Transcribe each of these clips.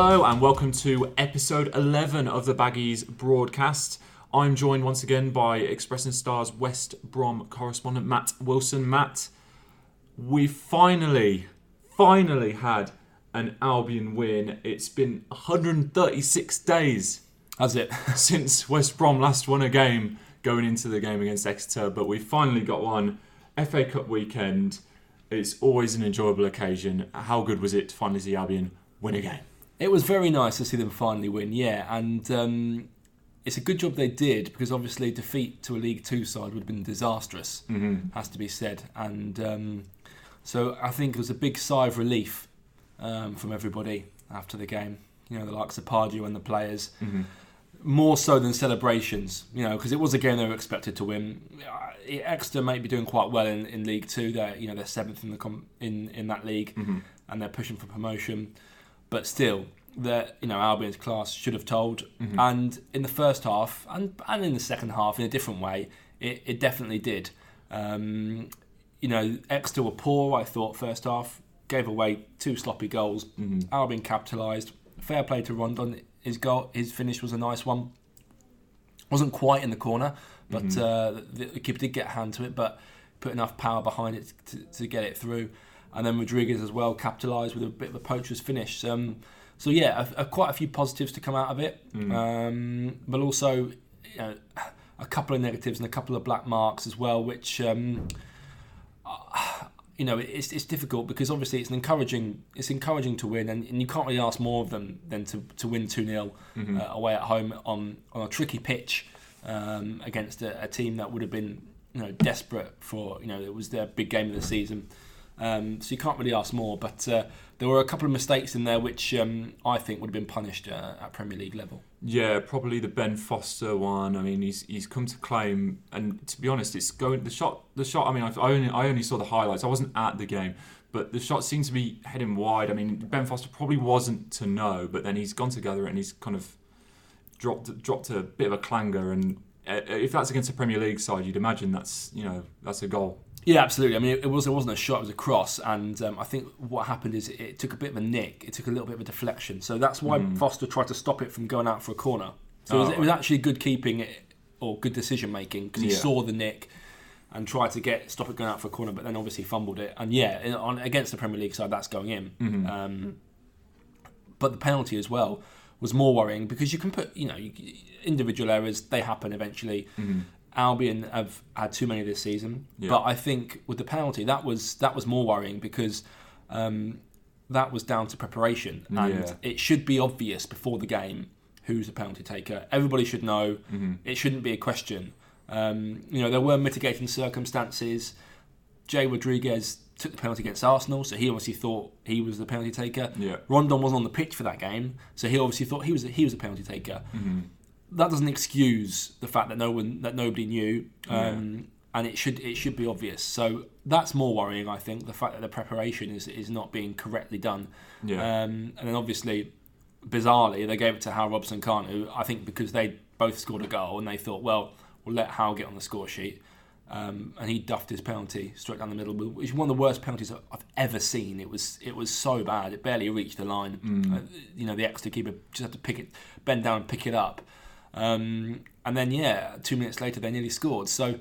Hello and welcome to episode 11 of the Baggies broadcast. I'm joined once again by Express and Star's West Brom correspondent Matt Wilson. Matt, we finally, finally had an Albion win. It's been 136 days Has it? since West Brom last won a game going into the game against Exeter, but we finally got one. FA Cup weekend. It's always an enjoyable occasion. How good was it to finally see Albion win a game? It was very nice to see them finally win, yeah, and um, it's a good job they did because obviously defeat to a League Two side would have been disastrous, Mm-hmm. has to be said. And um, so I think it was a big sigh of relief um, from everybody after the game. You know, the likes of Pardew and the players, Mm-hmm. more so than celebrations. You know, because it was a game they were expected to win. Uh, Exeter may be doing quite well in, in League Two. They're you know they're seventh in the com- in in that league. Mm-hmm. and they're pushing for promotion. But still, that you know Albion's class should have told. Mhm. And in the first half, and and in the second half, in a different way, it, it definitely did. Um, you know, Exeter were poor. I thought first half gave away two sloppy goals. Mm-hmm. Albion capitalised. Fair play to Rondon. His goal, his finish was a nice one. Wasn't quite in the corner, but Mhm. uh, the, the keeper did get a hand to it, but put enough power behind it to, to get it through. And then Rodriguez as well capitalised with a bit of a poacher's finish. Um, so yeah, a, a, quite a few positives to come out of it, Mm. um, but also you know, a couple of negatives and a couple of black marks as well, which. Um, you know, it's, it's difficult because obviously it's an encouraging it's encouraging to win, and, and you can't really ask more of them than to, to win two 0 Mhm. uh, away at home on, on a tricky pitch um, against a, a team that would have been you know desperate for you know it was their big game of the season. Um, so you can't really ask more, but uh, there were a couple of mistakes in there which um, I think would have been punished uh, at Premier League level. Yeah, probably the Ben Foster one. I mean, he's he's come to claim, and to be honest, it's going the shot. The shot. I mean, I I only I only saw the highlights. I wasn't at the game, but the shot seemed to be heading wide. I mean, Ben Foster probably wasn't to know, but then he's gone together and he's kind of dropped dropped a bit of a clanger. And uh, if that's against a Premier League side, you'd imagine that's you know that's a goal. Yeah, absolutely. I mean, it, was it wasn't a shot; it was a cross, and um, I think what happened is it, it took a bit of a nick. It took a little bit of a deflection, so that's why Mm. Foster tried to stop it from going out for a corner. So it, was, Oh, it was actually good keeping it or good decision making because he Yeah. saw the nick and tried to get stop it going out for a corner, but then obviously fumbled it. And yeah, on against the Premier League side, that's going in. Mhm. Um, but the penalty as well was more worrying because you can put, you know, you, individual errors they happen eventually. Mhm. Albion have had too many this season, Yeah. but I think with the penalty that was that was more worrying because um, that was down to preparation, and Yeah. it should be obvious before the game who's the penalty taker. Everybody should know. Mhm. It shouldn't be a question. Um, you know there were mitigating circumstances. Jay Rodriguez took the penalty against Arsenal, so he obviously thought he was the penalty taker. Yeah. Rondon wasn't on the pitch for that game, so he obviously thought he was he was a penalty taker Mhm. That doesn't excuse the fact that no one that nobody knew, um, and it should it should be obvious. So that's more worrying, I think, the fact that the preparation is is not being correctly done. Yeah. Um, and then obviously, bizarrely, they gave it to Hal Robson Kanu. I think because they both scored a goal and they thought, well, we'll let Hal get on the score sheet. Um, and he duffed his penalty straight down the middle, which is one of the worst penalties I've ever seen. It was it was so bad; it barely reached the line. Mm. Uh, you know, the Exeter keeper just had to pick it, bend down and pick it up. Um, and then, yeah, two minutes later, they nearly scored. So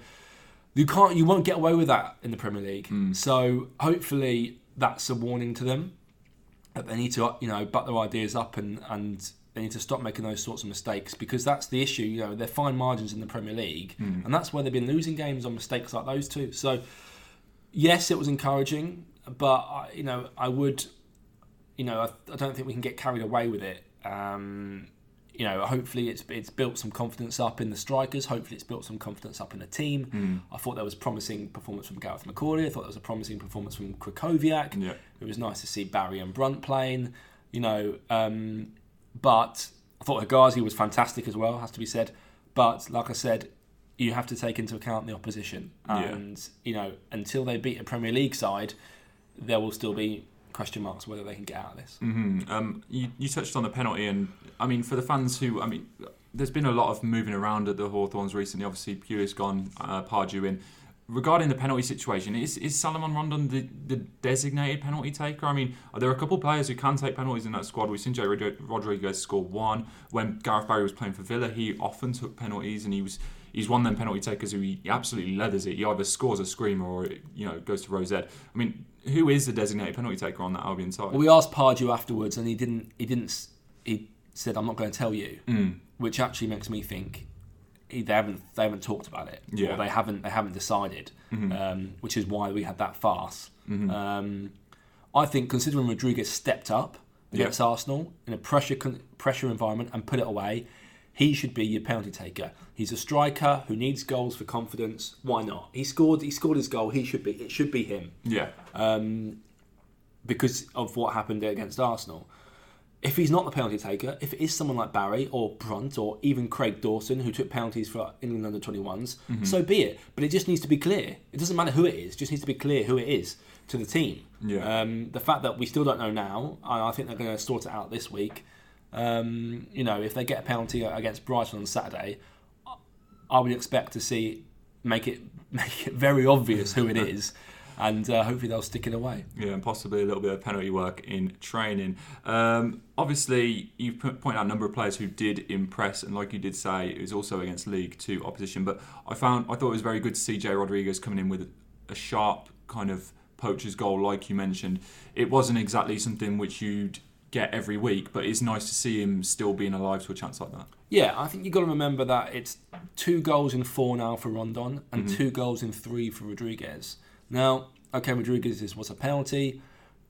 you can't, you won't get away with that in the Premier League. Mm. So hopefully, that's a warning to them that they need to, you know, butt their ideas up and and they need to stop making those sorts of mistakes because that's the issue. You know, they're fine margins in the Premier League, Mm. and that's where they've been losing games on mistakes like those two. So yes, it was encouraging, but I, you know, I would, you know, I, I don't think we can get carried away with it. Um, you know, hopefully it's it's built some confidence up in the strikers. Hopefully it's built some confidence up in the team. Mm. I thought there was promising performance from Gareth McAuley. I thought there was a promising performance from Krychowiak. Yeah. It was nice to see Barry and Brunt playing. You know, um, but I thought Hegazi was fantastic as well. Has to be said. But like I said, you have to take into account the opposition, Yeah. and you know, until they beat a Premier League side, there will still be question marks whether they can get out of this. hmm Um, you, you touched on the penalty, and I mean, for the fans who, I mean, there's been a lot of moving around at the Hawthorns recently. Obviously, Pulis gone, uh, Pardew in. regarding the penalty situation, is is Salomon Rondon the, the designated penalty taker? I mean, are there a couple of players who can take penalties in that squad. We've seen Jay Rodriguez score one. When Gareth Barry was playing for Villa, he often took penalties, and he was he's one of them penalty takers who he absolutely leathers it. He either scores a screamer or you know goes to rosette. I mean, who is the designated penalty taker on that Albion side? Well, we asked Pardew afterwards, and he didn't. He didn't. He said, "I'm not going to tell you," Mm. which actually makes me think they haven't they haven't talked about it, Yeah. or they haven't they haven't decided, um, which is why we had that farce. Um, I think considering Rodriguez stepped up against Arsenal in a pressure con- pressure environment and put it away, he should be your penalty taker. He's a striker who needs goals for confidence. Why not? He scored. He scored his goal. He should be. It should be him Yeah, um, because of what happened against Arsenal. If he's not the penalty taker, if it is someone like Barry or Brunt or even Craig Dawson who took penalties for England under 21s, so be it. But it just needs to be clear. It doesn't matter who it is, it just needs to be clear who it is to the team. Yeah. Um, the fact that we still don't know now, I think they're going to sort it out this week. Um, you know, if they get a penalty against Brighton on Saturday, I would expect to see make it make it very obvious who it is, and uh, hopefully they'll stick it away. yeah, and possibly a little bit of penalty work in training. Um, obviously, you've put- pointed out a number of players who did impress, and like you did say, it was also against League Two opposition. But I found I thought it was very good to see Jay Rodriguez coming in with a sharp kind of poacher's goal, like you mentioned. It wasn't exactly something which you'd get every week, but it's nice to see him still being alive to a chance like that. Yeah, I think you've got to remember that it's two goals in four now for Rondon and mm-hmm. two goals in three for Rodriguez. Now, okay, Rodriguez's was a penalty,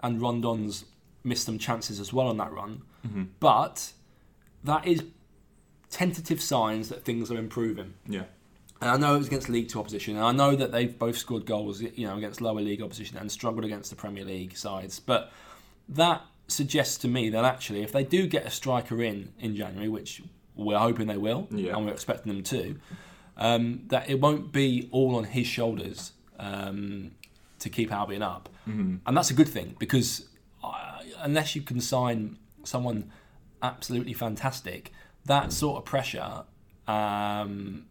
and Rondon's missed some chances as well on that run, mm-hmm. but that is tentative signs that things are improving. Yeah, And I know it was against League Two opposition, and I know that they've both scored goals, you know, against lower league opposition and struggled against the Premier League sides. But that suggests to me that actually, if they do get a striker in in January, which we're hoping they will, Yeah. and we're expecting them to, um, that it won't be all on his shoulders um, to keep Albion up, and that's a good thing because uh, unless you can sign someone absolutely fantastic, that sort of pressure. Um,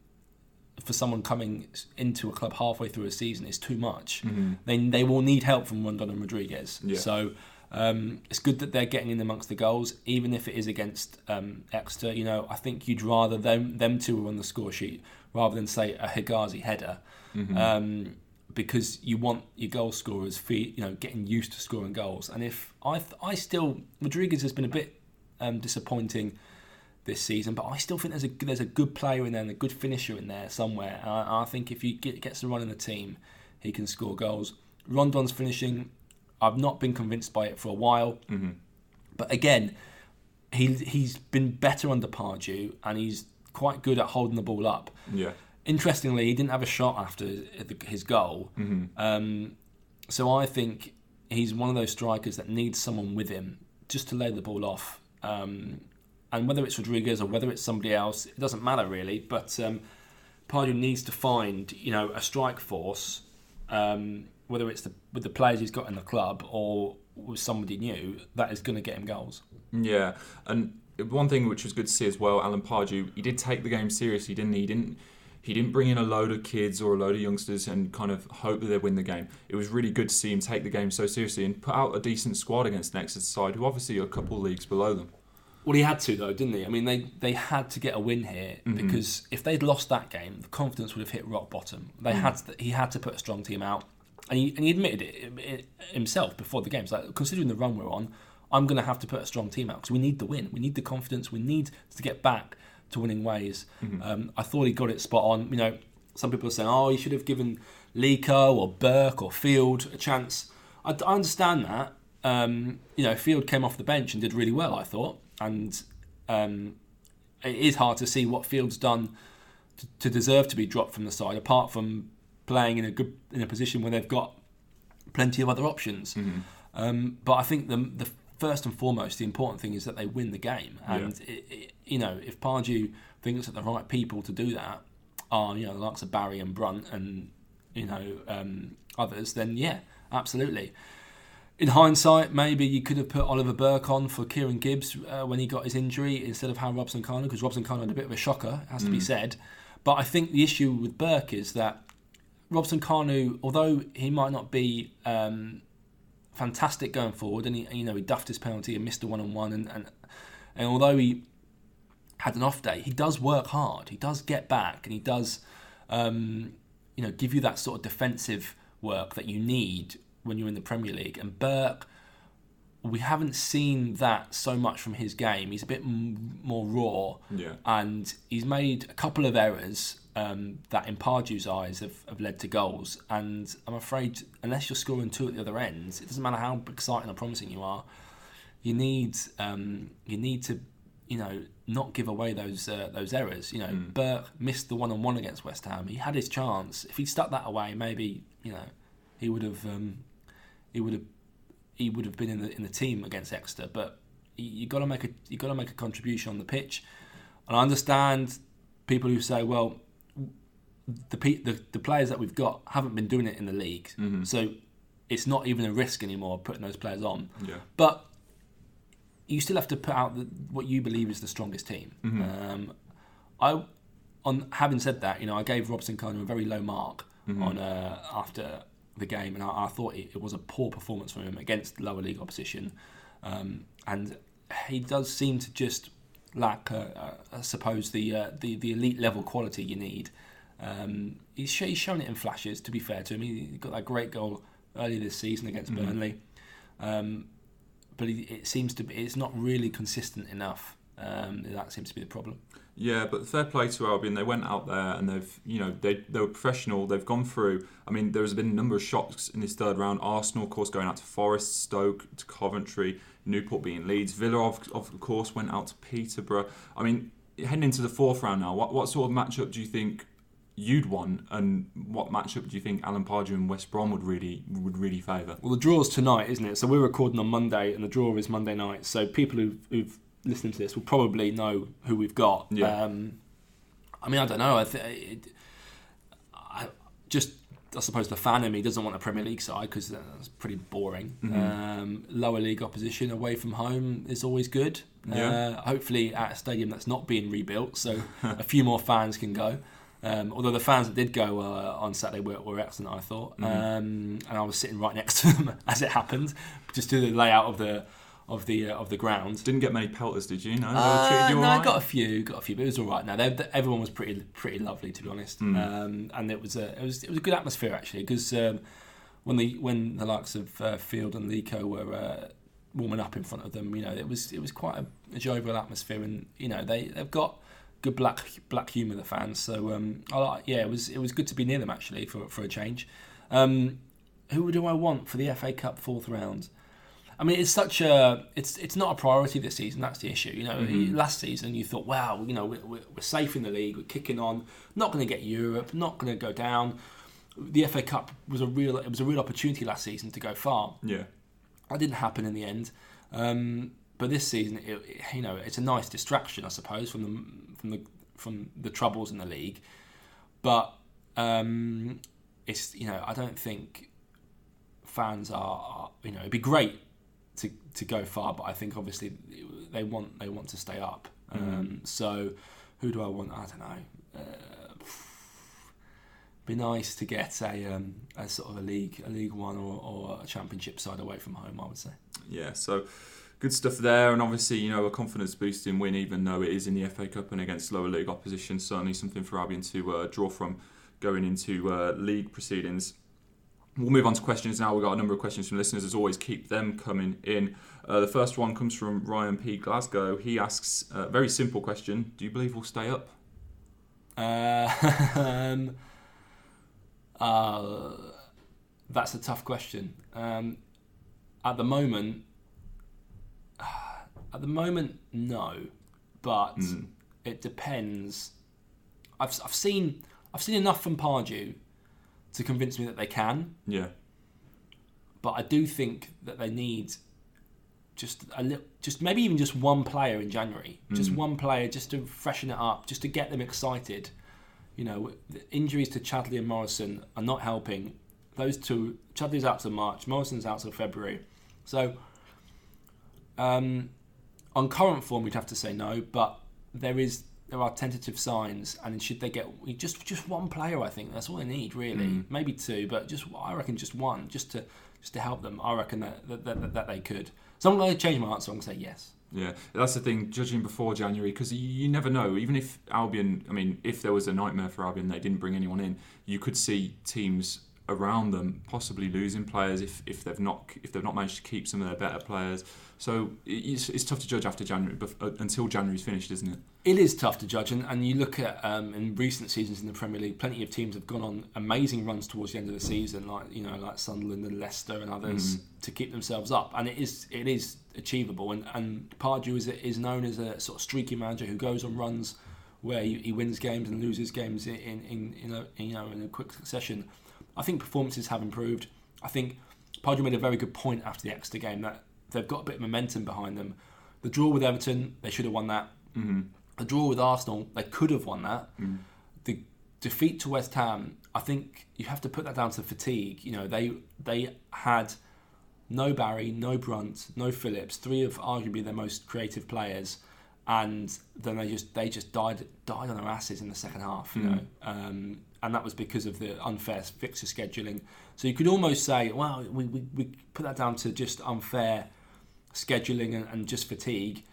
for someone coming into a club halfway through a season is too much. They they will need help from Rondon and Rodriguez. Yeah. So um, it's good that they're getting in amongst the goals, even if it is against um, Exeter. You know, I think you'd rather them them two were on the score sheet rather than say a Hegazi header, um, because you want your goal scorers, fe you know, getting used to scoring goals. And if I th- I still Rodriguez has been a bit um, disappointing this season, but I still think there's a there's a good player in there and a good finisher in there somewhere. And I, I think if he get, gets to run in the team, he can score goals. Rondon's finishing, I've not been convinced by it for a while, but again, he he's been better under Pardew and he's quite good at holding the ball up. yeah, Interestingly, he didn't have a shot after his goal, um, so I think he's one of those strikers that needs someone with him just to lay the ball off. Um, and whether it's Rodriguez or whether it's somebody else, it doesn't matter really. But um, Pardew needs to find, you know, a strike force, um, whether it's the, with the players he's got in the club or with somebody new, that is going to get him goals. Yeah, and one thing which was good to see as well, Alan Pardew, he did take the game seriously, didn't he? He didn't he didn't bring in a load of kids or a load of youngsters and kind of hope that they'd win the game. It was really good to see him take the game so seriously and put out a decent squad against an Exeter side, who obviously are a couple leagues below them. Well, he had to though, didn't he? I mean, they they had to get a win here mm-hmm. because if they'd lost that game, the confidence would have hit rock bottom. They mm. had to, he had to put a strong team out, and he and he admitted it, it himself before the game. It's like considering the run we're on, I'm going to have to put a strong team out because we need the win. We need the confidence. We need to get back to winning ways. Um, I thought he got it spot on. You know, some people are saying, oh, he should have given Leko or Burke or Field a chance. I, I understand that. Um, you know, Field came off the bench and did really well, I thought, and um, it is hard to see what Field's done to, to deserve to be dropped from the side, apart from playing in a good in a position where they've got plenty of other options. Um, but I think the the first and foremost, the important thing is that they win the game, and it, it, you know, if Pardew thinks that the right people to do that are you know the likes of Barry and Brunt and you know um, others, then yeah, absolutely. In hindsight, maybe you could have put Oliver Burke on for Kieran Gibbs uh, when he got his injury instead of Hal Robson Kanu because Robson Kanu had a bit of a shocker, it has to be said. But I think the issue with Burke is that Robson Kanu, although he might not be um, fantastic going forward, and he, you know he duffed his penalty and missed a one on one, and and although he had an off day, he does work hard. He does get back, and he does, um, you know, give you that sort of defensive work that you need when you're in the Premier League. And Burke, we haven't seen that so much from his game. He's a bit m- more raw, Yeah. and he's made a couple of errors um, that, in Pardew's eyes, have, have led to goals. And I'm afraid, unless you're scoring two at the other ends, it doesn't matter how exciting or promising you are. You need um, you need to you know not give away those uh, those errors. You know, Burke missed the one on one against West Ham. He had his chance. If he'd stuck that away, maybe you know he would have um, he would have he would have been in the in the team against Exeter. But you got to make a you got to make a contribution on the pitch. And I understand people who say, well, the pe- the, the players that we've got haven't been doing it in the league, so it's not even a risk anymore putting those players on. Yeah. But you still have to put out the, what you believe is the strongest team. Um, I, on having said that, you know, I gave Robson Kanu a very low mark on uh, after the game, and I, I thought it, it was a poor performance from him against lower league opposition, um, and he does seem to just lack, uh, uh, I suppose, the, uh, the the elite level quality you need. Um, he's, he's shown it in flashes. To be fair to him, he got that great goal earlier this season against Burnley. Um, but it, it seems to be it's not really consistent enough. Um, that seems to be the problem. Yeah, but fair play to Albion. They went out there and they've, you know, they they were professional. They've gone through. I mean, there's been a number of shocks in this third round. Arsenal, of course, going out to Forest, Stoke, to Coventry, Newport beating Leeds. Villa, of, of course, went out to Peterborough. I mean, heading into the fourth round now, what what sort of matchup do you think you'd want, and what matchup do you think Alan Pardew and West Brom would really would really favour? Well, the draw is tonight, isn't it? So we're recording on Monday, and the draw is Monday night. So people who've, who've listened to this will probably know who we've got. Yeah. Um, I mean, I don't know. I, th- it, I just, I suppose the fan in me doesn't want a Premier League side because that's pretty boring. Um, lower league opposition away from home is always good. Yeah. Uh, hopefully at a stadium that's not being rebuilt, so a few more fans can go. Um, although the fans that did go uh, on Saturday were, were excellent, I thought, um, and I was sitting right next to them as it happened, just to the layout of the of the uh, of the ground. Didn't get many pelters, did you? No, Uh, you no, right? got a few, got a few, but it was all right. Now everyone was pretty pretty lovely, to be honest, Hmm. um, and it was a it was it was a good atmosphere actually because um, when the when the likes of uh, Field and Leko were uh, warming up in front of them, you know, it was it was quite a, a jovial atmosphere, and you know they they've got good black black humour the fans, so um, I like, yeah, it was it was good to be near them actually for for a change. Um, who do I want for the FA Cup fourth round? I mean, it's such a it's it's not a priority this season. That's the issue. You know, last season you thought, wow, you know, we're, we're we're safe in the league, we're kicking on, not going to get Europe, not going to go down. The FA Cup was a real it was a real opportunity last season to go far. Yeah. That didn't happen in the end. Um, but this season, it, you know, it's a nice distraction, I suppose, from the from the from the troubles in the league. But um, it's you know, I don't think fans are, are you know, it'd be great to to go far, but I think obviously they want they want to stay up. Um, so who do I want? I don't know. Uh, be nice to get a um, a sort of a league a league one or, or a championship side away from home. I would say. Yeah, so good stuff there, and obviously, you know, a confidence boosting win, even though it is in the FA Cup and against lower league opposition. Certainly something for Albion to uh, draw from going into uh, league proceedings. We'll move on to questions now. We've got a number of questions from listeners. As always, keep them coming in. Uh, the first one comes from Ryan P. Glasgow. He asks a very simple question Do you believe we'll stay up? Uh, um, uh, that's a tough question. Um, at the moment, at the moment, no, but Mm. it depends. I've, I've seen I've seen enough from Pardew to convince me that they can, Yeah. but I do think that they need just a little, just maybe even just one player in January, just one player, just to freshen it up, just to get them excited. You know, the injuries to Chadli and Morrison are not helping. Those two, Chadli's out till March, Morrison's out till February. So, um, on current form, we'd have to say no, but there is there are tentative signs, and should they get just just one player, I think that's all they need really, Mm. maybe two, but just I reckon just one, just to just to help them. I reckon that that, that, that they could. So I'm going to change my answer. I'm going to say yes. Yeah, that's the thing. Judging before January, because you never know. Even if Albion, I mean, if there was a nightmare for Albion, they didn't bring anyone in. You could see teams around them possibly losing players if, if they've not if they've not managed to keep some of their better players. So it's, it's tough to judge after January, bef- uh, until January's finished, isn't it? It is tough to judge, and, and you look at um, in recent seasons in the Premier League, plenty of teams have gone on amazing runs towards the end of the season, like you know, like Sunderland and Leicester and others, to keep themselves up, and it is it is achievable. And and Pardew is is known as a sort of streaky manager who goes on runs where he, he wins games and loses games in in, in, in a, you know in a quick succession. I think performances have improved. I think Pardew made a very good point after the Exeter game that they've got a bit of momentum behind them. The draw with Everton, they should have won that. Mm-hmm. The draw with Arsenal, they could have won that. Mm. The defeat to West Ham, I think you have to put that down to fatigue. You know, they they had no Barry, no Brunt, no Phillips, three of arguably their most creative players, and then they just they just died died on their asses in the second half. You Mm. know, um, and that was because of the unfair fixture scheduling. So you could almost say, well, we, we, we put that down to just unfair scheduling and, and just fatigue,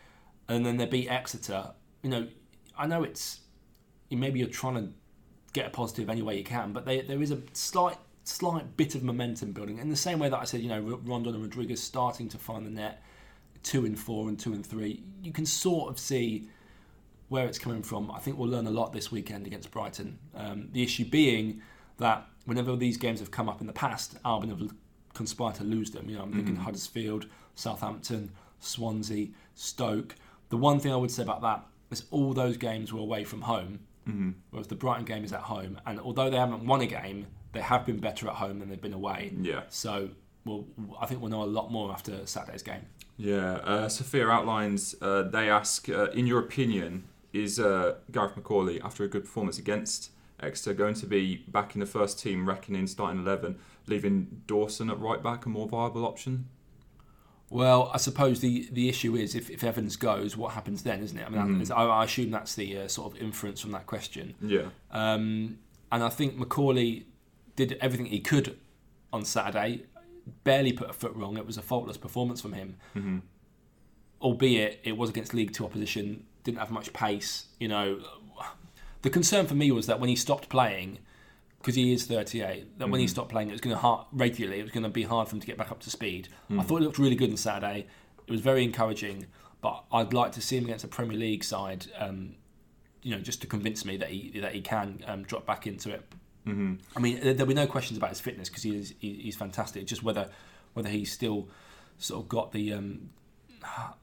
and then they beat Exeter. You know, I know it's maybe you're trying to get a positive any way you can, but they, there is a slight slight bit of momentum building in the same way that I said, you know, Rondon and Rodriguez starting to find the net, two and four and two and three. You can sort of see where it's coming from. I think we'll learn a lot this weekend against Brighton. Um, the issue being that whenever these games have come up in the past, Albion have conspired to lose them. You know, I'm thinking Mhm. Huddersfield, Southampton, Swansea, Stoke. The one thing I would say about that is all those games were away from home, Mm-hmm. whereas the Brighton game is at home. And although they haven't won a game, they have been better at home than they've been away. Yeah. So we'll, I think we'll know a lot more after Saturday's game. Yeah, uh, Sophia outlines. Uh, they ask, uh, in your opinion, is uh, Gareth McAuley, after a good performance against Exeter, going to be back in the first team, reckoning starting eleven, leaving Dawson at right back a more viable option? Well, I suppose the, the issue is if, if Evans goes, what happens then, isn't it? I mean, Mhm. I, I assume that's the uh, sort of inference from that question. Yeah. Um, and I think McAuley did everything he could on Saturday, barely put a foot wrong. It was a faultless performance from him, hmm albeit it was against League Two opposition, didn't have much pace. You know, the concern for me was that when he stopped playing, because he is 38, that when he Mhm. stopped playing, it was going to hard regularly. It was going to be hard for him to get back up to speed. I Mm. thought he looked really good on Saturday. It was very encouraging, but I'd like to see him against a Premier League side. Um, you know, just to convince me that he that he can um, drop back into it. hmm I mean, there- there'll be no questions about his fitness because he is he's fantastic. Just whether whether he's still sort of got the um,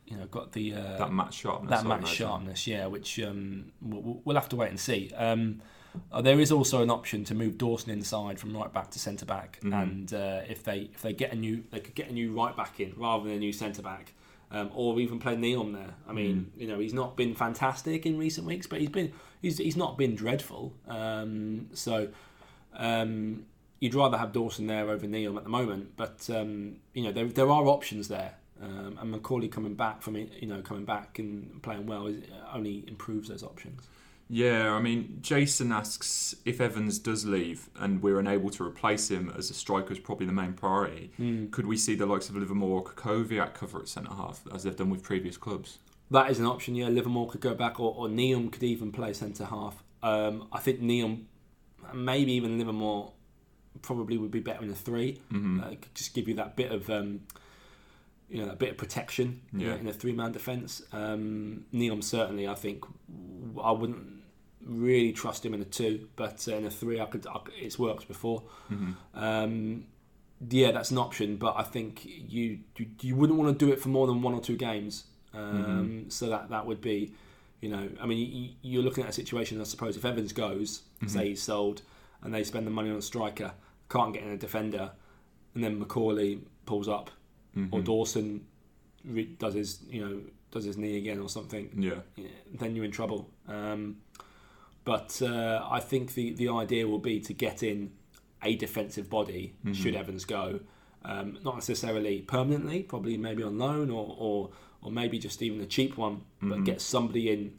you know got the uh, That match sharpness. that match sharpness, yeah, which um, we'll, we'll have to wait and see. Um, uh, there is also an option to move Dawson inside from right back to centre back, Mhm. and uh, if they if they get a new they could get a new right back in rather than a new centre back, um, or even play Nyom there. I mean, you know, he's not been fantastic in recent weeks, but he's been he's he's not been dreadful. Um, so. Um, You'd rather have Dawson there over Nyom at the moment, but um, you know there, there are options there. Um, and McAuley coming back from it, you know, coming back and playing well is, only improves those options. Yeah, I mean, Jason asks if Evans does leave and we're unable to replace him as a striker is probably the main priority. Could we see the likes of Livermore or Krychowiak cover at centre half as they've done with previous clubs? That is an option. Yeah, Livermore could go back, or, or Nyom could even play centre half. Um, I think Nyom, maybe even Livermore, probably would be better in a 3 hmm Uh, could just give you that bit of, um, you know, a bit of protection Yeah. in a three-man defence. Um, Nyom certainly, I think, I wouldn't really trust him in a two, but uh, in a three, I could. I, it's worked before. hmm Um, yeah, that's an option, but I think you, you you wouldn't want to do it for more than one or two games. Um, So that that would be, you know, I mean, you, you're looking at a situation. I suppose if Evans goes, Mhm. say he's sold, and they spend the money on a striker, can't get in a defender, and then McAuley pulls up, Mm-hmm. or Dawson re- does his, you know, does his knee again or something, Yeah. yeah, then you're in trouble. Um, but uh, I think the, the idea will be to get in a defensive body Mhm. should Evans go. Um, not necessarily permanently, probably maybe on loan or, or, or maybe just even a cheap one, but Mhm. get somebody in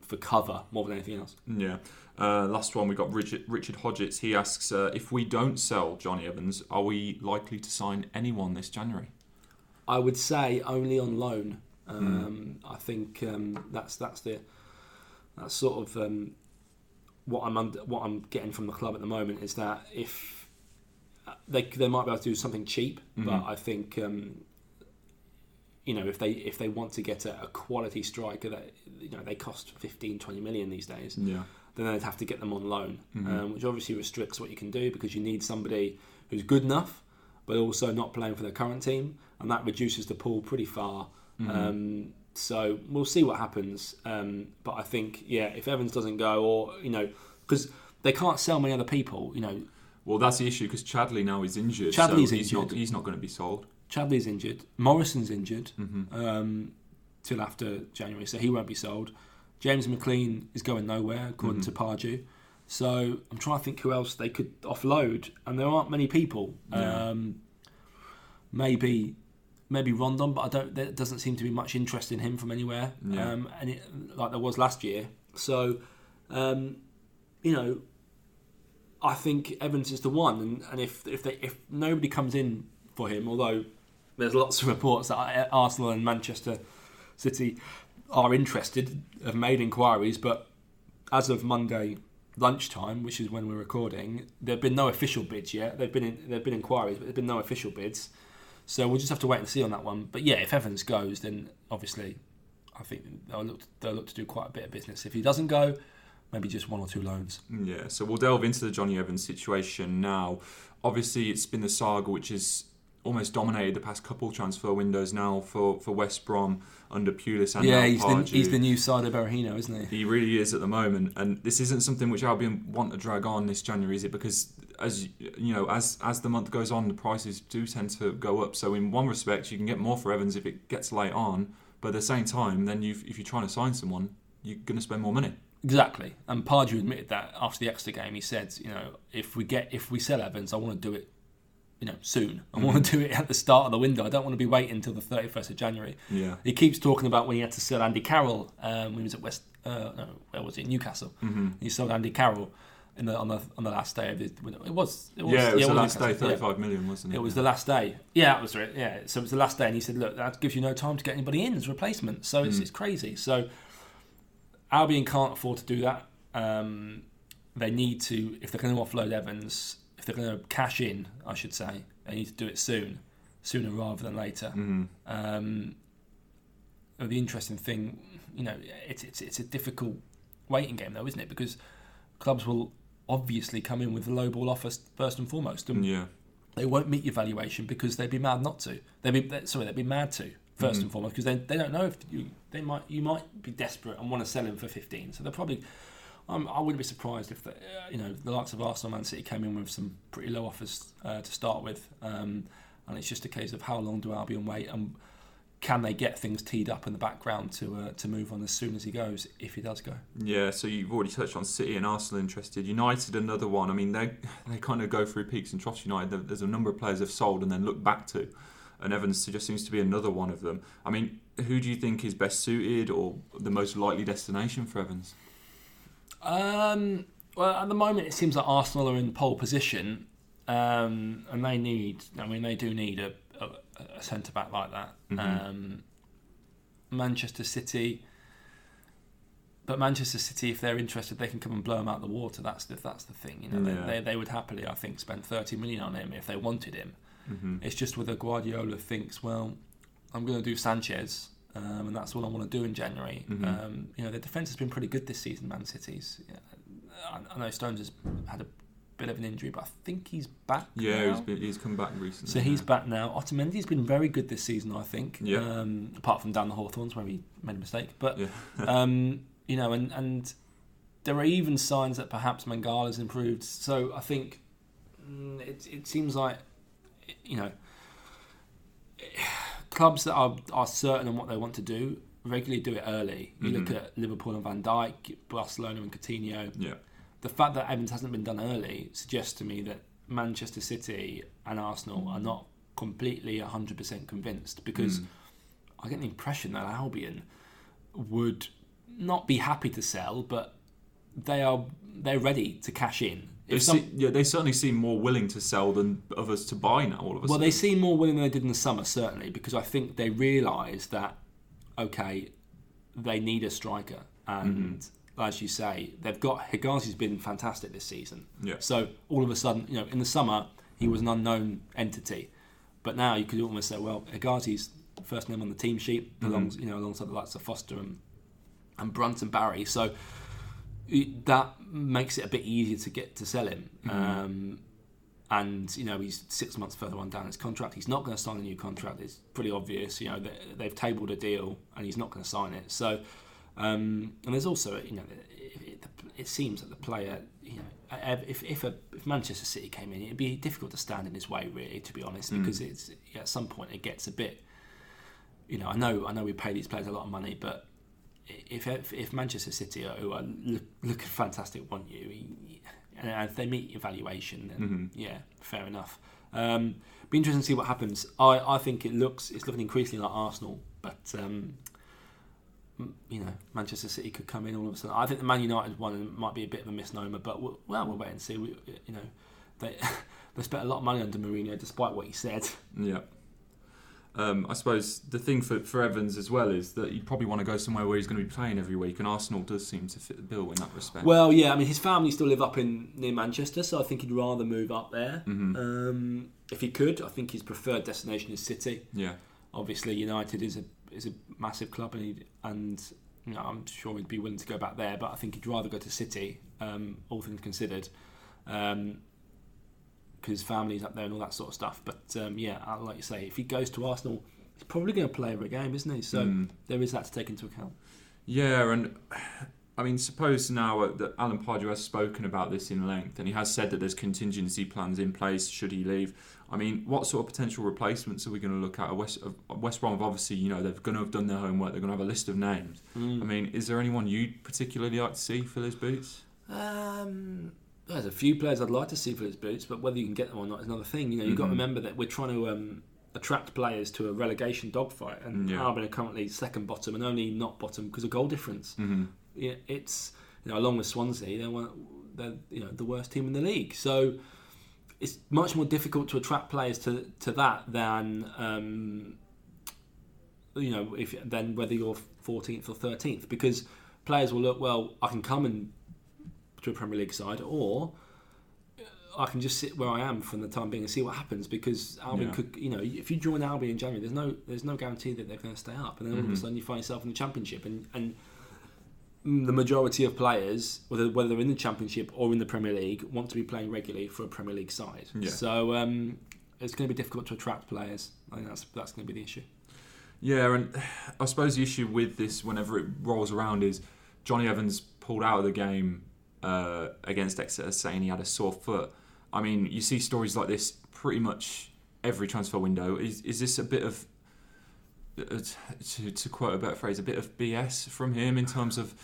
for cover more than anything else. Yeah. Uh, last one, we got Richard, Richard Hodgetts. He asks uh, if we don't sell Jonny Evans, are we likely to sign anyone this January? I would say only on loan. Um, I think um, that's that's the that's sort of um, what I'm under, what I'm getting from the club at the moment is that if they they might be able to do something cheap, but Mhm. I think um, you know if they if they want to get a, a quality striker that you know they cost 15 20 million these days Yeah. then they'd have to get them on loan, Mhm. um, which obviously restricts what you can do because you need somebody who's good enough, but also not playing for the current team, and that reduces the pool pretty far. Mhm. Um, so we'll see what happens. Um, but I think, yeah, if Evans doesn't go, or you know, because they can't sell many other people. You know, Well, that's the issue because Chadli now is injured. Chadli's so he's Not, injured. he's not going to be sold. Chadli's injured, Morrison's injured hmm um, till after January, so he won't be sold. James McClean is going nowhere, according Mhm. to Pardew. So I'm trying to think who else they could offload, and there aren't many people. Yeah. Um, maybe, maybe Rondon, but I don't. There doesn't seem to be much interest in him from anywhere, Yeah. um, and it, like there was last year. So, um, you know, I think Evans is the one, and, and if if they if nobody comes in for him, although there's lots of reports that Arsenal and Manchester City are interested, have made inquiries, but as of Monday lunchtime, which is when we're recording, there have been no official bids yet. There've been there've been inquiries, but there've been no official bids. So we'll just have to wait and see on that one. But yeah, if Evans goes, then obviously, I think they'll look they'll look to do quite a bit of business. If he doesn't go, maybe just one or two loans. Yeah, so we'll delve into the Jonny Evans situation now. Obviously, it's been the saga which has almost dominated the past couple transfer windows now for, for West Brom under Pulis and yeah, he's the, he's the new Saido Berahino, isn't he? He really is at the moment, and this isn't something which Albion want to drag on this January, is it? Because as you know, as as the month goes on, the prices do tend to go up. So in one respect, you can get more for Evans if it gets late on, but at the same time, then you if you're trying to sign someone, you're going to spend more money. Exactly, and Pardew admitted that after the Exeter game. He said, you know, if we get if we sell Evans, I want to do it, you know, soon. I want to do it at the start of the window. I don't want to be waiting until the thirty first of January. Yeah. He keeps talking about when he had to sell Andy Carroll um, when he was at West. Uh, no, where was he? Newcastle. hmm He sold Andy Carroll in the on the on the last day of his. It was. It was yeah, it was the last day, Newcastle, yeah. thirty-five million, wasn't it? It was Yeah. the last day. Yeah, it was right. Yeah, so it was the last day, and he said, "Look, that gives you no time to get anybody in as replacement." So it's, Mm. it's crazy. So Albion can't afford to do that. Um, they need to, if they're going to offload Evans, if they're going to cash in, I should say, they need to do it soon, sooner rather than later. Mhm. Um, the interesting thing, you know, it's it's it's a difficult waiting game though, isn't it? Because clubs will obviously come in with a low ball offer first and foremost, and Yeah. they won't meet your valuation because they'd be mad not to. They'd be sorry, they'd be mad to 1st Mhm. and foremost because they, they don't know if you they might you might be desperate and want to sell him for fifteen. So they're probably. I'm, I wouldn't be surprised if the, uh, you know the likes of Arsenal, Man City came in with some pretty low offers uh, to start with, um, and it's just a case of how long do Albion wait and can they get things teed up in the background to uh, to move on as soon as he goes if he does go. Yeah, so you've already touched on City and Arsenal interested. United, another one. I mean, they they kind of go through peaks and troughs. United, there's a number of players they've sold and then look back to, and Evans just seems to be another one of them. I mean, who do you think is best suited or the most likely destination for Evans? Um, well, at the moment, it seems that Arsenal are in pole position, um, and they need. I mean, they do need a, a, a centre back like that. Mhm. Um, Manchester City, but Manchester City, if they're interested, they can come and blow him out the water. That's the that's the thing. You know, Yeah. they, they they would happily, I think, spend thirty million on him if they wanted him. hmm It's just whether Guardiola thinks, well, I'm going to do Sanchez, um, and that's all I want to do in January. Mhm. Um, you know, their defence has been pretty good this season, Man City's. Yeah, I, I know Stones has had a bit of an injury, but I think he's back. Yeah, now. he's, been, he's come back recently. so he's yeah. back now. Otamendi's been very good this season, I think. Yeah. Um, apart from down the Hawthorns where he made a mistake, but Yeah. um, you know, and and there are even signs that perhaps Mangala's improved. So I think mm, it it seems like you know clubs that are are certain on what they want to do regularly do it early. You look Mhm. at Liverpool and Van Dijk, Barcelona and Coutinho. Yeah. The fact that Evans hasn't been done early suggests to me that Manchester City and Arsenal are not completely 100% convinced because Mm. I get the impression that Albion would not be happy to sell, but they are they're ready to cash in. They some- se- yeah, they certainly seem more willing to sell than others to buy now. All of a well, sudden. they seem more willing than they did in the summer, certainly, because I think they realise that okay, they need a striker, and Mm-hmm. as you say, they've got Hegazi's been fantastic this season. Yeah. So all of a sudden, you know, in the summer he was an unknown entity, but now you could almost say, well, Hegazi's first name on the team sheet, Mm-hmm. along you know alongside the likes of Foster and and Brunt and Barry. So that makes it a bit easier to get to sell him. Mm-hmm. Um, and you know he's six months further on down his contract. He's not going to sign a new contract. It's pretty obvious. You know they, they've tabled a deal and he's not going to sign it. So um, and there's also you know it, it, it seems that the player you know if if, a, if Manchester City came in, it'd be difficult to stand in his way really. To be honest, because it's at some point it gets a bit. You know, I know, I know, we pay these players a lot of money, but if if, if Manchester City, are, who are look, looking fantastic, want you, and if they meet your valuation, then yeah, fair enough. Um, be interesting to see what happens. I, I think it looks it's looking increasingly like Arsenal, but um, you know Manchester City could come in all of a sudden. I think the Man United one might be a bit of a misnomer, but we'll, well we'll wait and see. We, you know they they spent a lot of money under Mourinho, despite what he said. Yeah. Um, I suppose the thing for, for Evans as well is that you probably want to go somewhere where he's going to be playing every week, and Arsenal does seem to fit the bill in that respect. Well, yeah, I mean, his family still live up in near Manchester, so I think he'd rather move up there. Mhm. Um, if he could, I think his preferred destination is City. yeah, Obviously, United is a is a massive club, and he'd, and you know, I'm sure he'd be willing to go back there. But I think he'd rather go to City, um, all things considered, because his family's up there and all that sort of stuff. But um, yeah, like you say, if he goes to Arsenal, he's probably going to play every game, isn't he? So Mm. there is that to take into account. yeah, and I mean, suppose now that Alan Pardew has spoken about this in length, and he has said that there's contingency plans in place should he leave. I mean, what sort of potential replacements are we going to look at? West West Brom, have obviously, you know, they're going to have done their homework. They're going to have a list of names. I mean, is there anyone you'd particularly like to see fill his boots? Um, there's a few players I'd like to see for his boots, but whether you can get them or not is another thing. You know, you've got to Mhm. remember that we're trying to um, attract players to a relegation dogfight, and Yeah. Albion are currently second bottom and only not bottom because of goal difference. Mm-hmm. Yeah, it's you know, along with Swansea, they're one, they're you know the worst team in the league. So it's much more difficult to attract players to to that than um, you know if than whether you're 14th or 13th because players will look well. I can come and to a Premier League side, or I can just sit where I am from the time being and see what happens. Because Albion Yeah. could, you know, if you join Albion in January, there's no there's no guarantee that they're going to stay up, and then all of a Mhm. sudden you find yourself in the Championship, and and the majority of players, whether whether they're in the Championship or in the Premier League, want to be playing regularly for a Premier League side. Yeah. So um, it's going to be difficult to attract players. I think that's that's going to be the issue. Yeah, and I suppose the issue with this, whenever it rolls around, is Jonny Evans pulled out of the game uh, against Exeter, saying he had a sore foot. I mean, you see stories like this pretty much every transfer window. Is is this a bit of uh, to, to quote a better phrase, a bit of BS from him in terms of,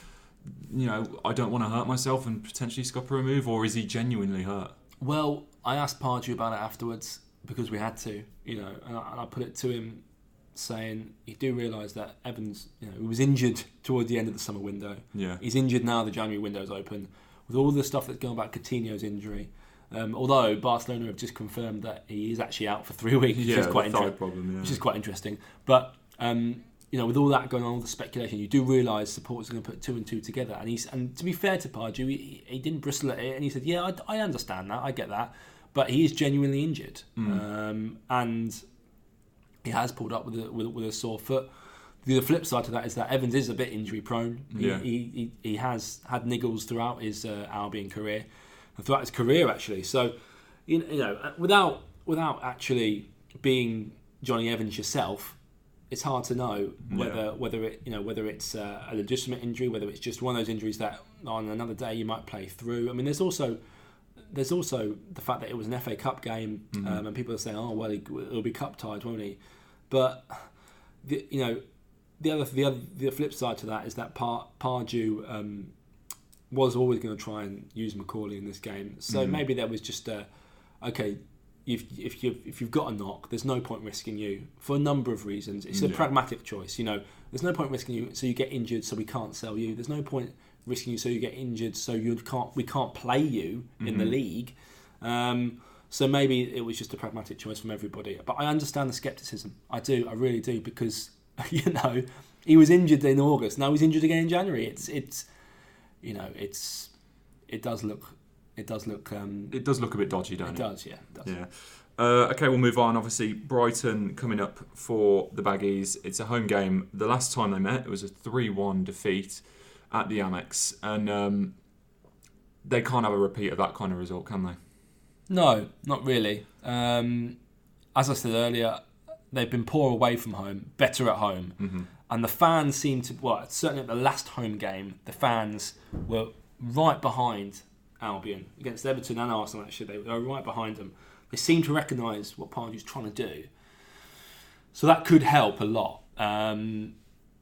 you know, I don't want to hurt myself and potentially scupper a move, or is he genuinely hurt? Well, I asked Pardew about it afterwards because we had to, you know, and I, and I put it to him saying, you do realise that Evans, you know, he was injured toward the end of the summer window. Yeah, He's injured now. The January window's open. With all the stuff that's going about Coutinho's injury, um, although Barcelona have just confirmed that he is actually out for three weeks, which yeah, is quite interesting. problem. Yeah, Which is quite interesting. But um, you know, with all that going on, all the speculation, you do realise supporters are going to put two and two together. And he's and to be fair to Pardew, he, he didn't bristle at it, and he said, "Yeah, I, I understand that, I get that." But he is genuinely injured, um, and he has pulled up with a, with, a- with a sore foot. The flip side to that is that Evans is a bit injury prone. He, Yeah. he, he, he has had niggles throughout his uh, Albion career, and throughout his career actually. So, you know, uh, without without actually being Jonny Evans yourself, it's hard to know whether Yeah. whether it you know whether it's uh, a legitimate injury, whether it's just one of those injuries that on another day you might play through. I mean, there's also there's also the fact that it was an FA Cup game, um, and people are saying, "Oh, well, he, he'll be cup tied, won't he?" But the, you know, the other the other the flip side to that is that Par, Pardew um, was always going to try and use McAuley in this game. So maybe there was just a okay. if if you if you've got a knock, there's no point risking you for a number of reasons. It's a Yeah. pragmatic choice. You know, there's no point risking you so you get injured, so we can't sell you. There's no point risking you so you get injured, so you can't we can't play you in the Mhm. league. Um, so maybe it was just a pragmatic choice from everybody. But I understand the skepticism. I do. I really do because you know he was injured in August. Now he's injured again in January. It's it's you know it's it does look it does look um, It does look a bit dodgy, it don't it? does yeah it does. Yeah. Uh, okay, we'll move on. Obviously, Brighton coming up for the Baggies. It's a home game. The last time they met, it was a 3 1 defeat at the Amex. And um, they can't have a repeat of that kind of result, can they? No, not really. Um, as I said earlier, they've been poor away from home, better at home, Mm-hmm. and the fans seem to. Well, certainly at the last home game, the fans were right behind Albion against Everton and Arsenal. Actually, they were right behind them. They seem to recognise what Pardew's trying to do, so that could help a lot. Um,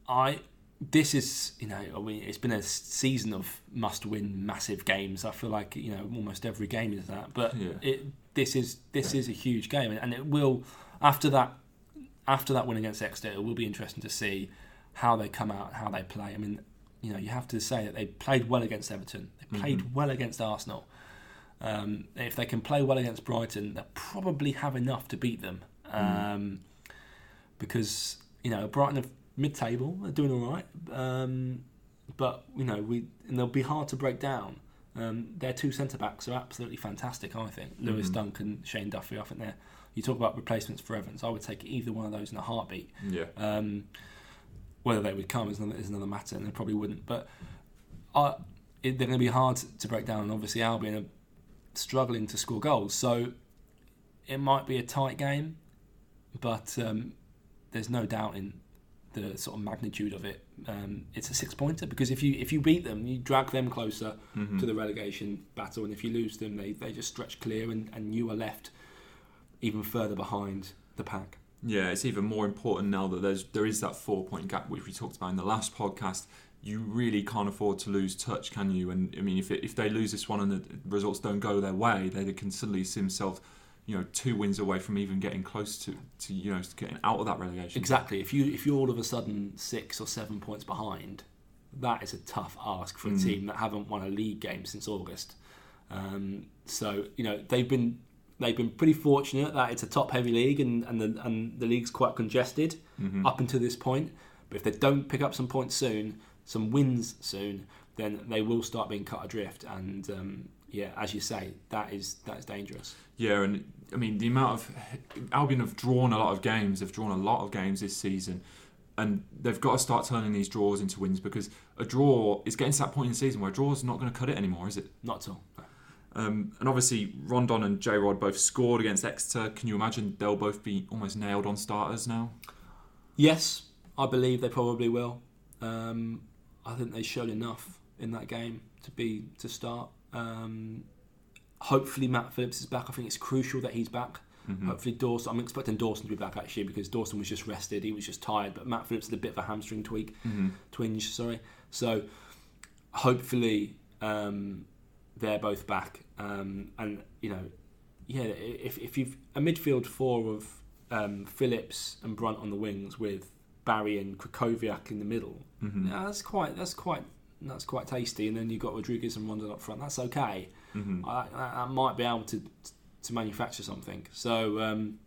I. This is, you know, I mean, it's been a season of must-win, massive games. I feel like, you know, almost every game is that. But Yeah. it, this is this is a huge game, and it will after that after that win against Exeter, it will be interesting to see how they come out, how they play. I mean, you know, you have to say that they played well against Everton, they played Mhm. well against Arsenal. Um, if they can play well against Brighton, they'll probably have enough to beat them. Um, because you know Brighton are mid-table, they're doing all right, um, but you know we and they'll be hard to break down. Um, their two centre backs are absolutely fantastic. I think Lewis Mhm. Duncan, Shane Duffy. I think they're. You talk about replacements for Evans. I would take either one of those in a heartbeat. Yeah. Um, whether they would come is another, is another matter, and they probably wouldn't. But uh, it, they're going to be hard to break down. And obviously, Albion are struggling to score goals, so it might be a tight game. But um, there's no doubt in the sort of magnitude of it. Um, it's a six pointer because if you if you beat them, you drag them closer Mhm. to the relegation battle, and if you lose them, they, they just stretch clear, and, and you are left even further behind the pack. Yeah, it's even more important now that there's there is that four point gap which we talked about in the last podcast. You really can't afford to lose touch, can you? And I mean, if it, if they lose this one and the results don't go their way, they can suddenly see themselves, you know, two wins away from even getting close to, to you know getting out of that relegation. Exactly. If you if you're all of a sudden six or seven points behind, that is a tough ask for a Mm. team that haven't won a league game since August. Um, so you know they've been they've been pretty fortunate that it's a top heavy league and and the, and the league's quite congested Mhm. up until this point. But if they don't pick up some points soon, some wins soon, then they will start being cut adrift. And um, yeah, as you say, that is that is dangerous. Yeah, and I mean the amount of Albion have drawn a lot of games. They've drawn a lot of games this season, and they've got to start turning these draws into wins because a draw is getting to that point in the season where a draw is not going to cut it anymore, is it? Not at all. Um, and obviously, Rondon and J Rod both scored against Exeter. Can you imagine they'll both be almost nailed on starters now? Yes, I believe they probably will. Um, I think they showed enough in that game to be to start. Um, hopefully, Matt Phillips is back. I think it's crucial that he's back. Mhm. Hopefully, Dawson. I'm expecting Dawson to be back actually because Dawson was just rested. He was just tired. But Matt Phillips had a bit of a hamstring tweak, Mhm. twinge. Sorry. So hopefully um, they're both back. Um, and you know, yeah, if if you've a midfield four of um, Phillips and Brunt on the wings with Barry and Krychowiak in the middle, Mhm. yeah, that's quite that's quite that's quite tasty. And then you've got Rodriguez and Rondon up front. That's okay. Mhm. I, I, I might be able to to manufacture something. So um,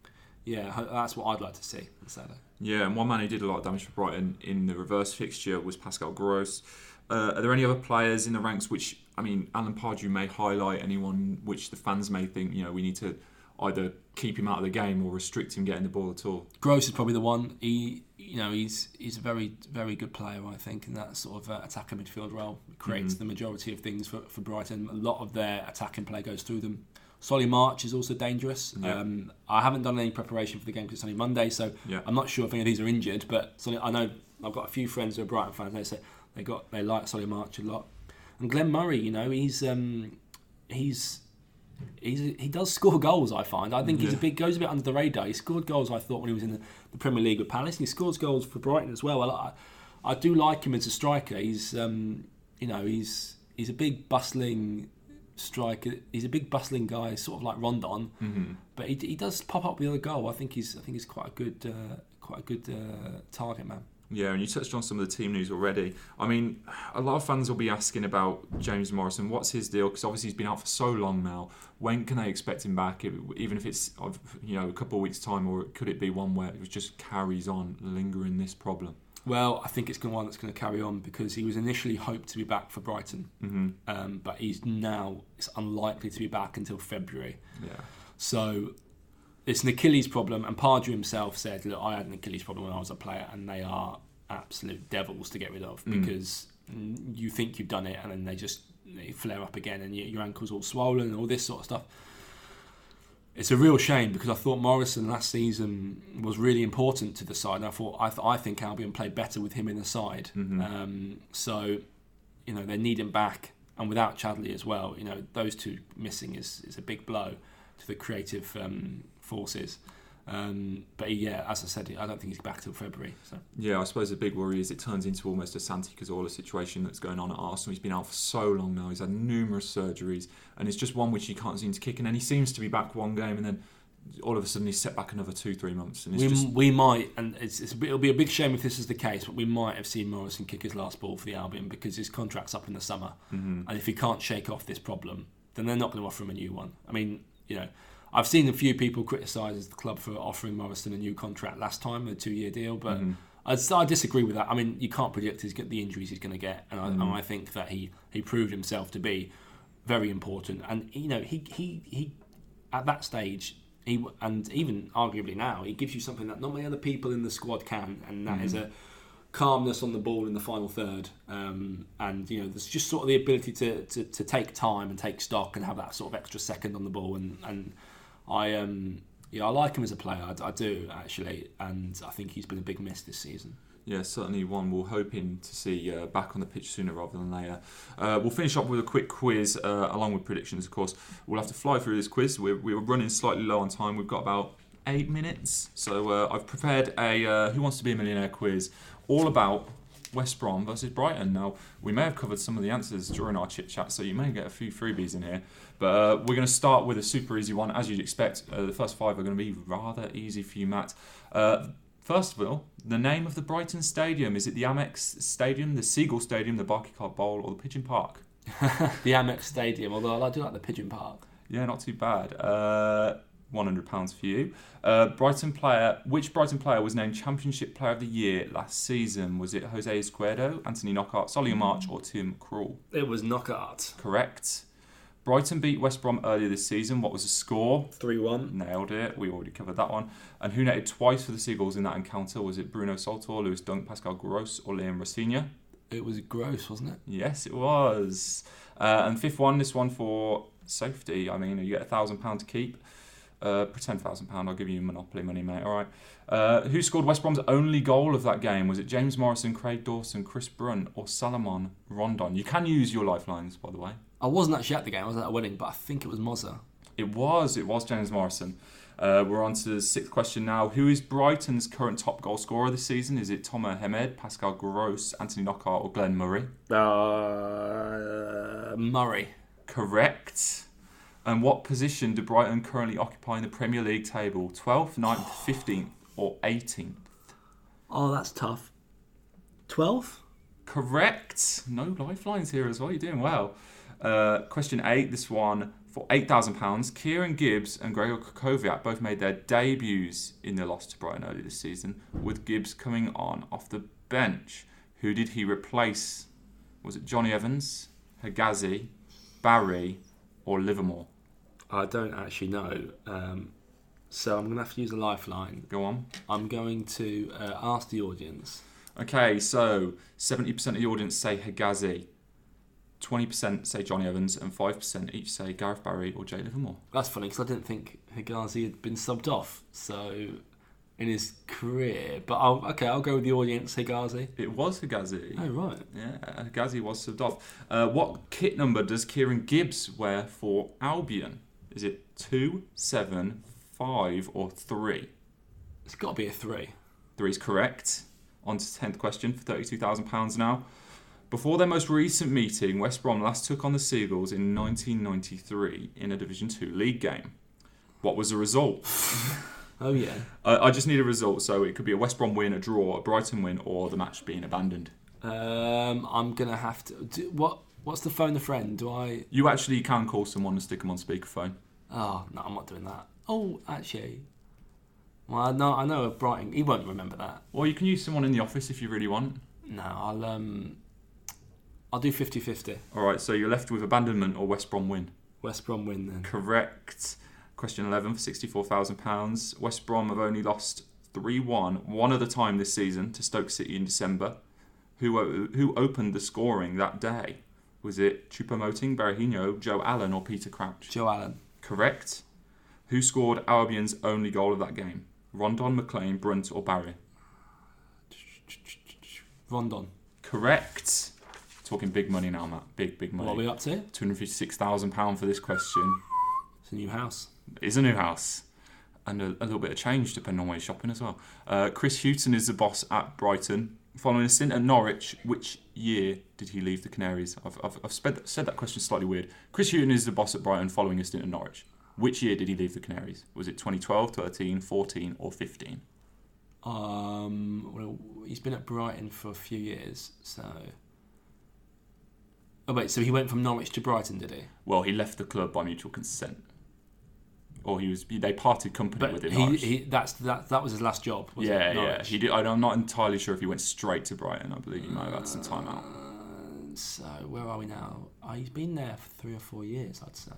yeah, that's what I'd like to see on Saturday. Yeah, and one man who did a lot of damage for Brighton in the reverse fixture was Pascal Gross. Uh, are there any other players in the ranks which, I mean, Alan Pardew may highlight anyone which the fans may think, you know, we need to either keep him out of the game or restrict him getting the ball at all? Gross is probably the one. He, you know, he's he's a very very good player. I think in that sort of uh, attacker midfield role, creates Mhm. the majority of things for, for Brighton. A lot of their attacking play goes through them. Solly March is also dangerous. Um, I haven't done any preparation for the game because it's only Monday, so Yeah. I'm not sure if any of these are injured. But Solly, I know I've got a few friends who are Brighton fans. They say they got they like Solly March a lot. And Glenn Murray, you know, he's um, he's he's he does score goals. I find. I think he's a bit goes a bit under the radar. He scored goals. I thought when he was in the, the Premier League with Palace, and he scores goals for Brighton as well. I, I do like him as a striker. He's um, you know he's he's a big bustling striker. He's a big bustling guy, sort of like Rondon, hmm but he, he does pop up with other goal. I think he's I think he's quite a good uh, quite a good uh, target man. Yeah, and you touched on some of the team news already. I mean, a lot of fans will be asking about James Morrison. What's his deal? Because obviously he's been out for so long now. When can they expect him back? Even if it's you know a couple of weeks' time, or could it be one where it just carries on, lingering this problem? Well, I think it's going one that's going to carry on because he was initially hoped to be back for Brighton, hmm um, but he's now it's unlikely to be back until February. Yeah. So it's an Achilles problem, and Pardew himself said, "Look, I had an Achilles problem when I was a player, and they are absolute devils to get rid of Mm. because you think you've done it, and then they just they flare up again, and your, your ankle's all swollen and all this sort of stuff." It's a real shame because I thought Morrison last season was really important to the side. And I thought I, th- I think Albion played better with him in the side. Mhm. Um, so, you know, they need him back, and without Chadli as well, you know, those two missing is, is a big blow to the creative um, forces. Um, but yeah, as I said, I don't think he's back till February. So Yeah, I suppose the big worry is it turns into almost a Santi Cazorla situation that's going on at Arsenal. He's been out for so long now. He's had numerous surgeries, and it's just one which he can't seem to kick. And then he seems to be back one game, and then all of a sudden he's set back another two, three months. And it's we, just we might, and it's, it's, it'll be a big shame if this is the case, but we might have seen Morrison kick his last ball for the Albion because his contract's up in the summer. Mhm. And if he can't shake off this problem, then they're not going to offer him a new one. I mean, you know, I've seen a few people criticise the club for offering Morrison a new contract last time, a two-year deal, but Mhm. I, I disagree with that. I mean, you can't predict his, the injuries he's going to get, and I, and Mhm. I think that he, he proved himself to be very important. And you know, he he he at that stage. He, and even arguably now, he gives you something that not many other people in the squad can, and that is Mhm. a calmness on the ball in the final third. Um, and you know, there's just sort of the ability to, to, to take time and take stock and have that sort of extra second on the ball. And, and I um, yeah, I like him as a player. I, I do actually, and I think he's been a big miss this season. Yeah, certainly one we're hoping to see uh, back on the pitch sooner rather than later. Uh, we'll finish up with a quick quiz uh, along with predictions, of course. We'll have to fly through this quiz. We're, we're running slightly low on time. We've got about eight minutes. So uh, I've prepared a uh, Who Wants to Be a Millionaire quiz all about West Brom versus Brighton. Now, we may have covered some of the answers during our chit chat, so you may get a few freebies in here. But uh, we're going to start with a super easy one, as you'd expect. Uh, the first five are going to be rather easy for you, Matt. Uh, First of all, the name of the Brighton Stadium is it the Amex Stadium, the Seagull Stadium, the Barclaycard Bowl, or the Pigeon Park? the Amex Stadium, although I do like the Pigeon Park. Yeah, not too bad. Uh, One hundred pounds for you. Uh, Brighton player. Which Brighton player was named Championship Player of the Year last season? Was it Jose Izquierdo, Anthony Knockaert, Solly March, or Tim Krul? It was Knockaert. Correct. Brighton beat West Brom earlier this season. What was the score? 3 1. Nailed it. We already covered that one. And who netted twice for the Seagulls in that encounter? Was it Bruno Saltor, Lewis Dunk, Pascal Gross, or Liam Rosenior? It was gross, wasn't it? Yes, it was. Uh, and fifth one, this one for safety. I mean, you get a thousand pound to keep. Uh, pretend thousand pound. I'll give you monopoly money, mate. All right. Uh, who scored West Brom's only goal of that game? Was it James Morrison, Craig Dawson, Chris Brunt, or Salomon Rondon? You can use your lifelines, by the way. I wasn't actually at the game, I was at a wedding, but I think it was Mozza. It was. It was James Morrison. Uh, we're on to the sixth question now. Who is Brighton's current top goal scorer this season? Is it Tomer Hemed, Pascal Gross, Anthony Knockaert, or Glenn Murray? Uh, Murray. Correct. And what position do Brighton currently occupy in the Premier League table? 12th, 9th, 15th, or 18th? Oh, that's tough. 12th? Correct. No lifelines here as well. You're doing well. Uh, question eight. This one for eight thousand pounds. Kieran Gibbs and Gregor Krychowiak both made their debuts in the loss to Brighton earlier this season, with Gibbs coming on off the bench. Who did he replace? Was it Jonny Evans, Hegazi, Barry, or Livermore? I don't actually know. Um, so I'm going to have to use a lifeline. Go on. I'm going to uh, ask the audience. Okay, so 70% of the audience say Hegazi, 20% say Jonny Evans, and 5% each say Gareth Barry or Jay Livermore. That's funny because I didn't think Hegazi had been subbed off. So in his career, but I'll, okay, I'll go with the audience. Hegazi. It was Hegazi. Oh right. Yeah, Hegazi was subbed off. Uh, what kit number does Kieran Gibbs wear for Albion? Is it two, seven, five, or 3? It's got to be a three. 3 is correct. On to 10th question for £32,000 now. Before their most recent meeting, West Brom last took on the Seagulls in 1993 in a Division 2 league game. What was the result? Oh yeah. I I just need a result, so it could be a West Brom win, a draw, a Brighton win, or the match being abandoned. Um, I'm gonna have to. Do, what What's the phone a friend? Do I? You actually can call someone and stick them on speakerphone. Oh no, I'm not doing that. Oh, actually, well, I know I know a Brighton. He won't remember that. Or you can use someone in the office if you really want. No, I'll um, I'll do 50-50. All right, so you're left with abandonment or West Brom win. West Brom win then. Correct. Question 11 for £64,000. West Brom have only lost 3 1 one other time this season to Stoke City in December. Who, who opened the scoring that day? Was it Choupo-Moting, Berahino, Joe Allen, or Peter Crouch? Joe Allen. Correct. Who scored Albion's only goal of that game? Rondon, McClean, Brunt, or Barry? Rondon. Correct. Talking big money now, Matt. Big, big money. What are we up to? £256,000 for this question. It's a new house. is a new house and a, a little bit of change depending on where you're shopping as well. Uh, Chris Hughton is the boss at Brighton. Following a stint at Norwich, which year did he leave the Canaries? I've, I've, I've sped, said that question slightly weird. Chris Hughton is the boss at Brighton following a stint at Norwich. Which year did he leave the Canaries? Was it 2012, 13, 14, or 15? Um, well, he's been at Brighton for a few years, so. Oh wait, so he went from Norwich to Brighton, did he? Well, he left the club by mutual consent. Or he was they parted company But with him. he, he that's that that was his last job. Yeah, it? yeah. He did. I'm not entirely sure if he went straight to Brighton. I believe he might have had some time out. Uh, so where are we now? Oh, he's been there for three or four years, I'd say.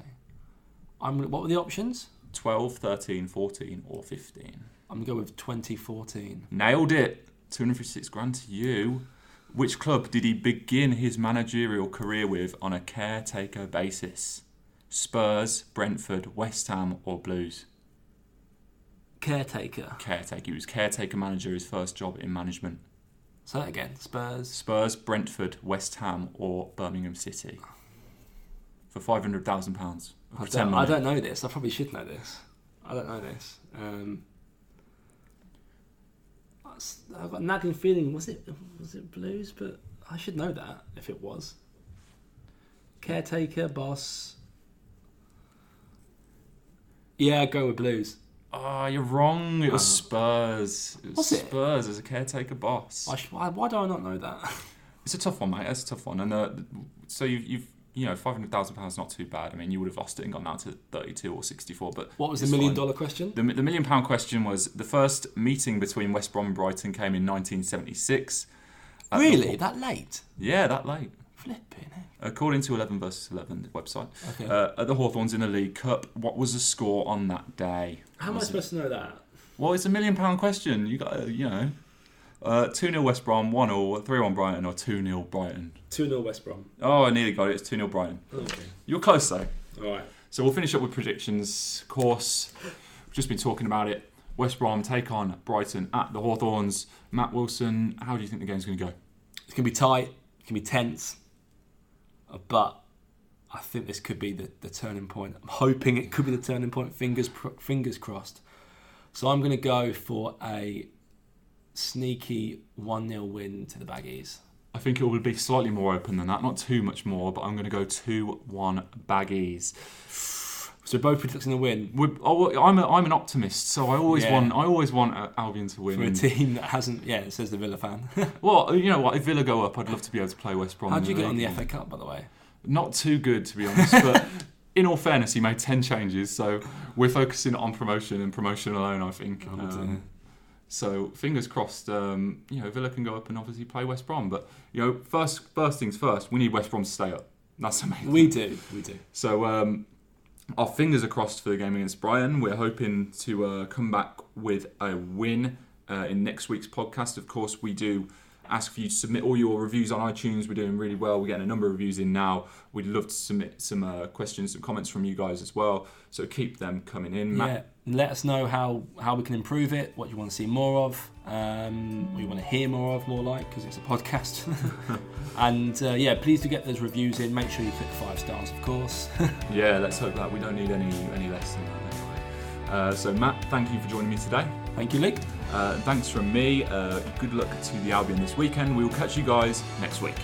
I'm. What were the options? 12, 13, 14, or 15. I'm gonna go with 2014. Nailed it. 256 grand to you. Which club did he begin his managerial career with on a caretaker basis? Spurs, Brentford, West Ham, or Blues? Caretaker. Caretaker. He was caretaker manager, his first job in management. Say that again. Spurs. Spurs, Brentford, West Ham, or Birmingham City? For £500,000. I Pretend don't, I don't know this. I probably should know this. I don't know this. Um, I've got a nagging feeling. Was it was it Blues? But I should know that if it was. Caretaker, boss. Yeah, go with Blues. Oh, you're wrong. It was Oh. Spurs. It was, Was it? Spurs as a caretaker boss. I sh- why, why do I not know that? It's a tough one, mate. It's a tough one. And uh, so you've, you've you know, five hundred thousand pounds not too bad. I mean, you would have lost it and gone down to thirty-two or sixty-four. But What was the million dollar question? The, the million pound question was the first meeting between West Brom and Brighton came in 1976. Uh, At the- Really, that late? yeah, that late. Flipping heck. According to 11 versus 11 website, Okay. uh, at the Hawthorns in the League Cup, what was the score on that day? How am I Was it- supposed to know that? Well, it's a million pound question. You got, to you know, uh, two 0 West Brom, one 0 three one Brighton, or two 0 Brighton. 2 0 West Brom. Oh, I nearly got it. It's two 0 Brighton. Okay. You're close though. Alright. So we'll finish up with predictions. Of course, we've just been talking about it. West Brom take on Brighton at the Hawthorns. Matt Wilson, how do you think the game's going to go? It's going to be tight. It can be tense. But I think this could be the, the turning point. I'm hoping it could be the turning point. Fingers fingers crossed. So I'm going to go for a sneaky 1 0 win to the Baggies. I think it will be slightly more open than that, not too much more, but I'm going to go 2 1 Baggies. So both predicting a win We're, oh, I'm, a, I'm an optimist, so I always Yeah. want I always want uh, Albion to win. for a team that hasn't. Yeah, it says the Villa fan. Well, you know what? If Villa go up, I'd love to be able to play West Brom. How in would you get on the. FA Cup, by the way? Not too good, to be honest. But in all fairness, he made ten changes, so we're focusing on promotion and promotion alone. I think. Oh, Um, so fingers crossed. Um, you know, Villa can go up and obviously play West Brom. But you know, first first things first, we need West Brom to stay up. That's amazing. We do. We do. So um, our fingers are crossed for the game against Brighton. We're hoping to uh, come back with a win uh, in next week's podcast. Of course, we do ask for you to submit all your reviews on iTunes. We're doing really well. We're getting a number of reviews in now. We'd love to submit some uh, questions and comments from you guys as well. So keep them coming in. Matt, Yeah, let us know how, how we can improve it, what you want to see more of, um, what you want to hear more of, more like, because it's a podcast. and uh, yeah, please do get those reviews in. Make sure you click five stars, of course. yeah, let's hope that we don't need any any less than that anyway. Uh, so Matt, thank you for joining me today. Thank you, Lee. Uh, thanks from me. Uh, good luck to the Albion this weekend. We will catch you guys next week.